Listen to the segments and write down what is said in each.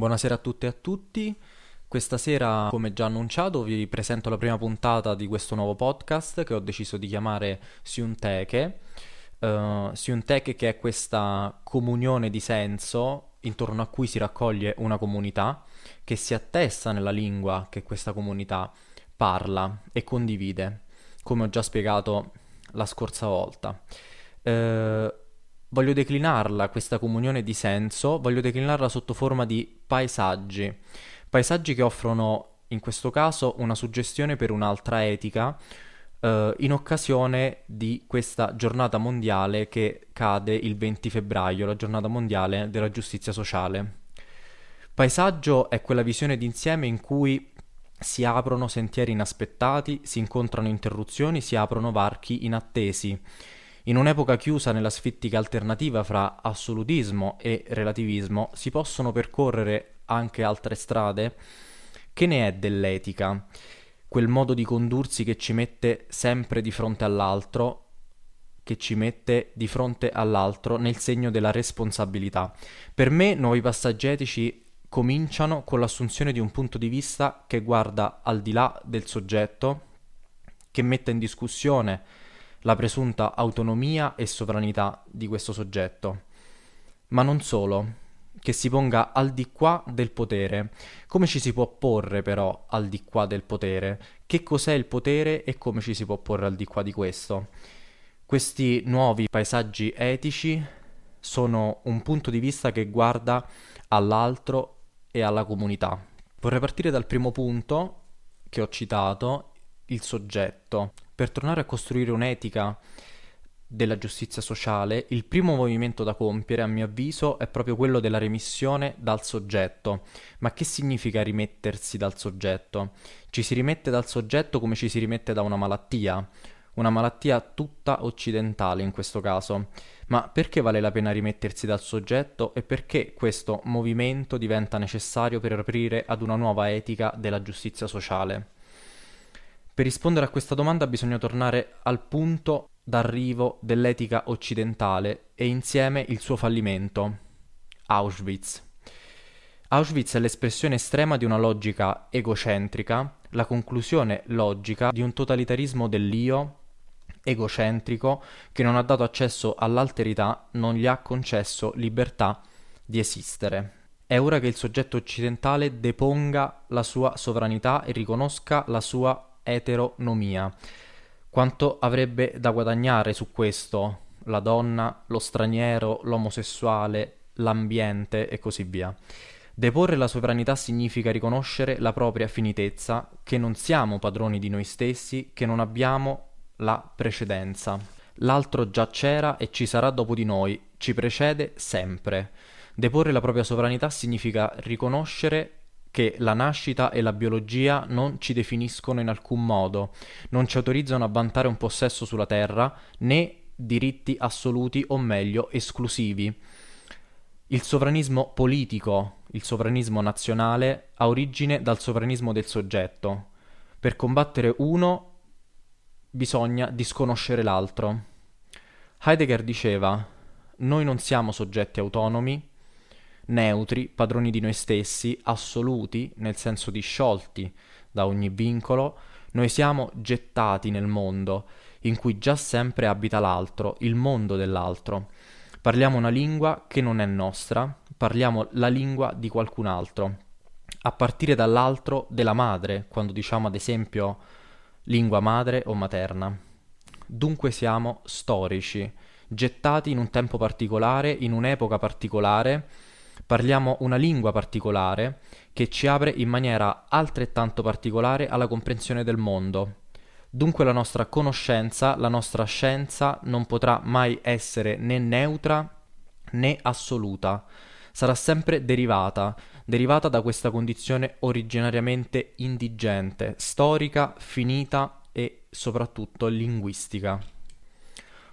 Buonasera a tutte e a tutti. Questa sera, come già annunciato, vi presento la prima puntata di questo nuovo podcast che ho deciso di chiamare Siunteke. Uh, Siunteke che è questa comunione di senso intorno a cui si raccoglie una comunità che si attesta nella lingua che questa comunità parla e condivide, come ho già spiegato la scorsa volta. Uh, voglio declinarla, questa comunione di senso, voglio declinarla sotto forma di paesaggi. Paesaggi che offrono, in questo caso, una suggestione per un'altra etica eh, in occasione di questa giornata mondiale che cade il 20 febbraio, la giornata mondiale della giustizia sociale. Paesaggio è quella visione d'insieme in cui si aprono sentieri inaspettati, si incontrano interruzioni, si aprono varchi inattesi in un'epoca chiusa nella sfittica alternativa fra assolutismo e relativismo si possono percorrere anche altre strade? Che ne è dell'etica? Quel modo di condursi che ci mette sempre di fronte all'altro, che ci mette di fronte all'altro nel segno della responsabilità. Per me nuovi passaggi etici cominciano con l'assunzione di un punto di vista che guarda al di là del soggetto, che mette in discussione la presunta autonomia e sovranità di questo soggetto. Ma non solo, che si ponga al di qua del potere. Come ci si può porre però al di qua del potere? Che cos'è il potere e come ci si può porre al di qua di questo? Questi nuovi paesaggi etici sono un punto di vista che guarda all'altro e alla comunità. Vorrei partire dal primo punto che ho citato, il soggetto. Per tornare a costruire un'etica della giustizia sociale, il primo movimento da compiere, a mio avviso, è proprio quello della remissione dal soggetto. Ma che significa rimettersi dal soggetto? Ci si rimette dal soggetto come ci si rimette da una malattia, una malattia tutta occidentale in questo caso. Ma perché vale la pena rimettersi dal soggetto e perché questo movimento diventa necessario per aprire ad una nuova etica della giustizia sociale? Per rispondere a questa domanda bisogna tornare al punto d'arrivo dell'etica occidentale e insieme il suo fallimento, Auschwitz. Auschwitz è l'espressione estrema di una logica egocentrica, la conclusione logica di un totalitarismo dell'io egocentrico che non ha dato accesso all'alterità, non gli ha concesso libertà di esistere. È ora che il soggetto occidentale deponga la sua sovranità e riconosca la sua eteronomia. Quanto avrebbe da guadagnare su questo la donna, lo straniero, l'omosessuale, l'ambiente e così via. Deporre la sovranità significa riconoscere la propria finitezza, che non siamo padroni di noi stessi, che non abbiamo la precedenza. L'altro già c'era e ci sarà dopo di noi, ci precede sempre. Deporre la propria sovranità significa riconoscere che la nascita e la biologia non ci definiscono in alcun modo, non ci autorizzano a vantare un possesso sulla terra, né diritti assoluti o meglio esclusivi. Il sovranismo politico, il sovranismo nazionale, ha origine dal sovranismo del soggetto. Per combattere uno bisogna disconoscere l'altro. Heidegger diceva, noi non siamo soggetti autonomi, neutri, padroni di noi stessi, assoluti, nel senso di sciolti da ogni vincolo, noi siamo gettati nel mondo, in cui già sempre abita l'altro, il mondo dell'altro. Parliamo una lingua che non è nostra, parliamo la lingua di qualcun altro, a partire dall'altro della madre, quando diciamo ad esempio lingua madre o materna. Dunque siamo storici, gettati in un tempo particolare, in un'epoca particolare, Parliamo una lingua particolare che ci apre in maniera altrettanto particolare alla comprensione del mondo. Dunque la nostra conoscenza, la nostra scienza non potrà mai essere né neutra né assoluta, sarà sempre derivata, derivata da questa condizione originariamente indigente, storica, finita e soprattutto linguistica.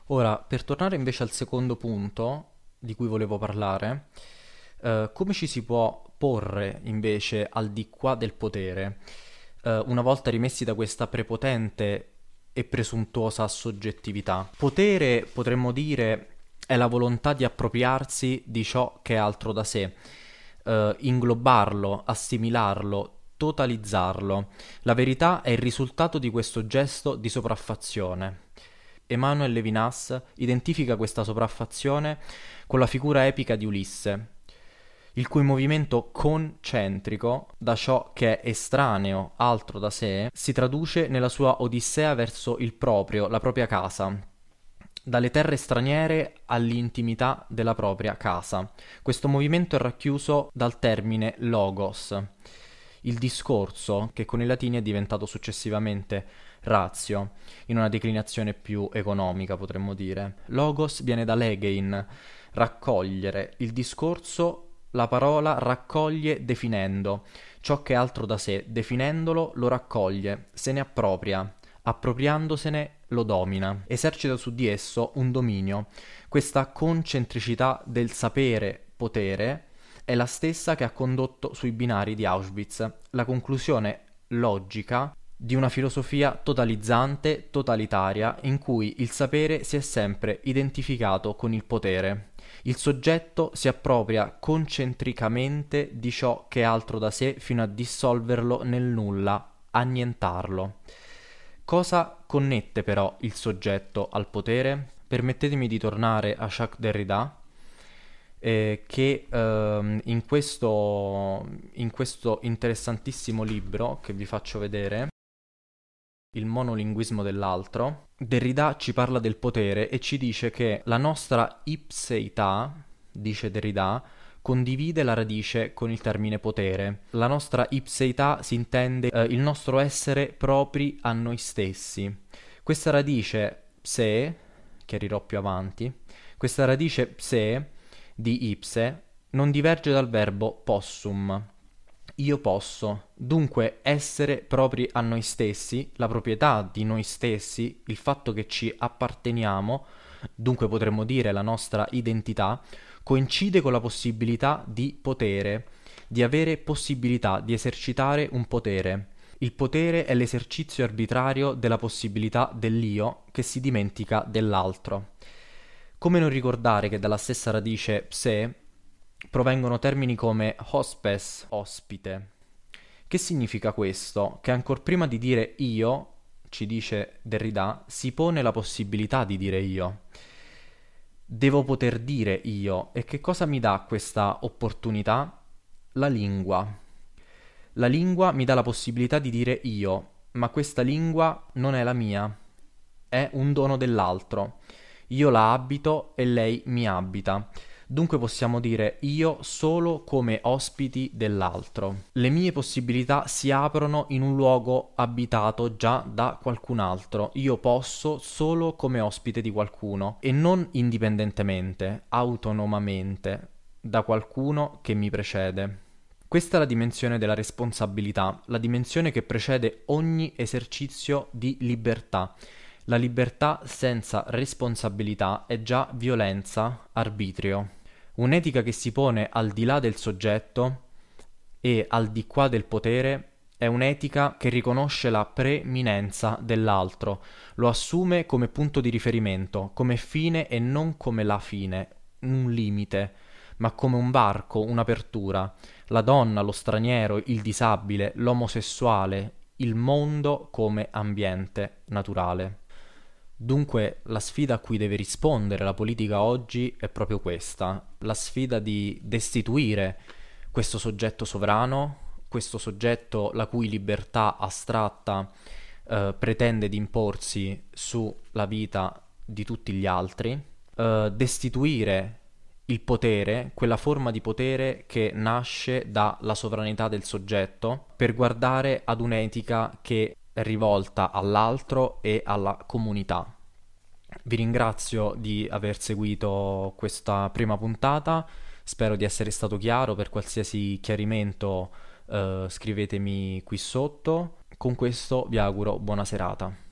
Ora, per tornare invece al secondo punto di cui volevo parlare, eh, come ci si può porre invece al di qua del potere, uh, una volta rimessi da questa prepotente e presuntuosa soggettività? Potere, potremmo dire, è la volontà di appropriarsi di ciò che è altro da sé. eh, inglobarlo, assimilarlo, totalizzarlo. La verità è il risultato di questo gesto di sopraffazione. Emmanuel Levinas identifica questa sopraffazione con la figura epica di Ulisse, il cui movimento concentrico da ciò che è estraneo, altro da sé, si traduce nella sua odissea verso il proprio, la propria casa, dalle terre straniere all'intimità della propria casa. Questo movimento è racchiuso dal termine logos, il discorso che con i latini è diventato successivamente ratio, in una declinazione più economica potremmo dire. Logos viene da legein, raccogliere, il discorso la parola raccoglie definendo, ciò che è altro da sé, definendolo lo raccoglie, se ne appropria, appropriandosene lo domina, esercita su di esso un dominio. Questa concentricità del sapere potere è la stessa che ha condotto sui binari di Auschwitz la conclusione logica di una filosofia totalizzante, totalitaria, in cui il sapere si è sempre identificato con il potere. Il soggetto si appropria concentricamente di ciò che è altro da sé fino a dissolverlo nel nulla, annientarlo. Cosa connette però il soggetto al potere? Permettetemi di tornare a Jacques Derrida, eh, che eh, in, questo, in questo interessantissimo libro che vi faccio vedere, il monolinguismo dell'altro, Derrida ci parla del potere e ci dice che la nostra ipseità, dice Derrida, condivide la radice con il termine potere. La nostra ipseità si intende eh, il nostro essere propri a noi stessi. Questa radice pse, chiarirò più avanti, questa radice pse di ipse non diverge dal verbo possum, io posso. Dunque essere propri a noi stessi, la proprietà di noi stessi, il fatto che ci apparteniamo, dunque potremmo dire la nostra identità, coincide con la possibilità di potere, di avere possibilità di esercitare un potere. Il potere è l'esercizio arbitrario della possibilità dell'io che si dimentica dell'altro. Come non ricordare che dalla stessa radice pse provengono termini come hospes, ospite. Che significa questo? Che ancora prima di dire io, ci dice Derrida, si pone la possibilità di dire io. Devo poter dire io. E che cosa mi dà questa opportunità? La lingua. La lingua mi dà la possibilità di dire io, ma questa lingua non è la mia, è un dono dell'altro. Io la abito e lei mi abita. Dunque possiamo dire io solo come ospiti dell'altro. Le mie possibilità si aprono in un luogo abitato già da qualcun altro. Io posso solo come ospite di qualcuno e non indipendentemente, autonomamente, da qualcuno che mi precede. Questa è la dimensione della responsabilità, la dimensione che precede ogni esercizio di libertà. La libertà senza responsabilità è già violenza, arbitrio. Un'etica che si pone al di là del soggetto e al di qua del potere è un'etica che riconosce la preminenza dell'altro, lo assume come punto di riferimento, come fine e non come la fine, un limite, ma come un varco, un'apertura. La donna, lo straniero, il disabile, l'omosessuale, il mondo come ambiente naturale. Dunque la sfida a cui deve rispondere la politica oggi è proprio questa, la sfida di destituire questo soggetto sovrano, questo soggetto la cui libertà astratta eh, pretende di imporsi sulla vita di tutti gli altri, eh, destituire il potere, quella forma di potere che nasce dalla sovranità del soggetto, per guardare ad un'etica che rivolta all'altro e alla comunità. Vi ringrazio di aver seguito questa prima puntata, spero di essere stato chiaro, per qualsiasi chiarimento eh, scrivetemi qui sotto. Con questo vi auguro buona serata.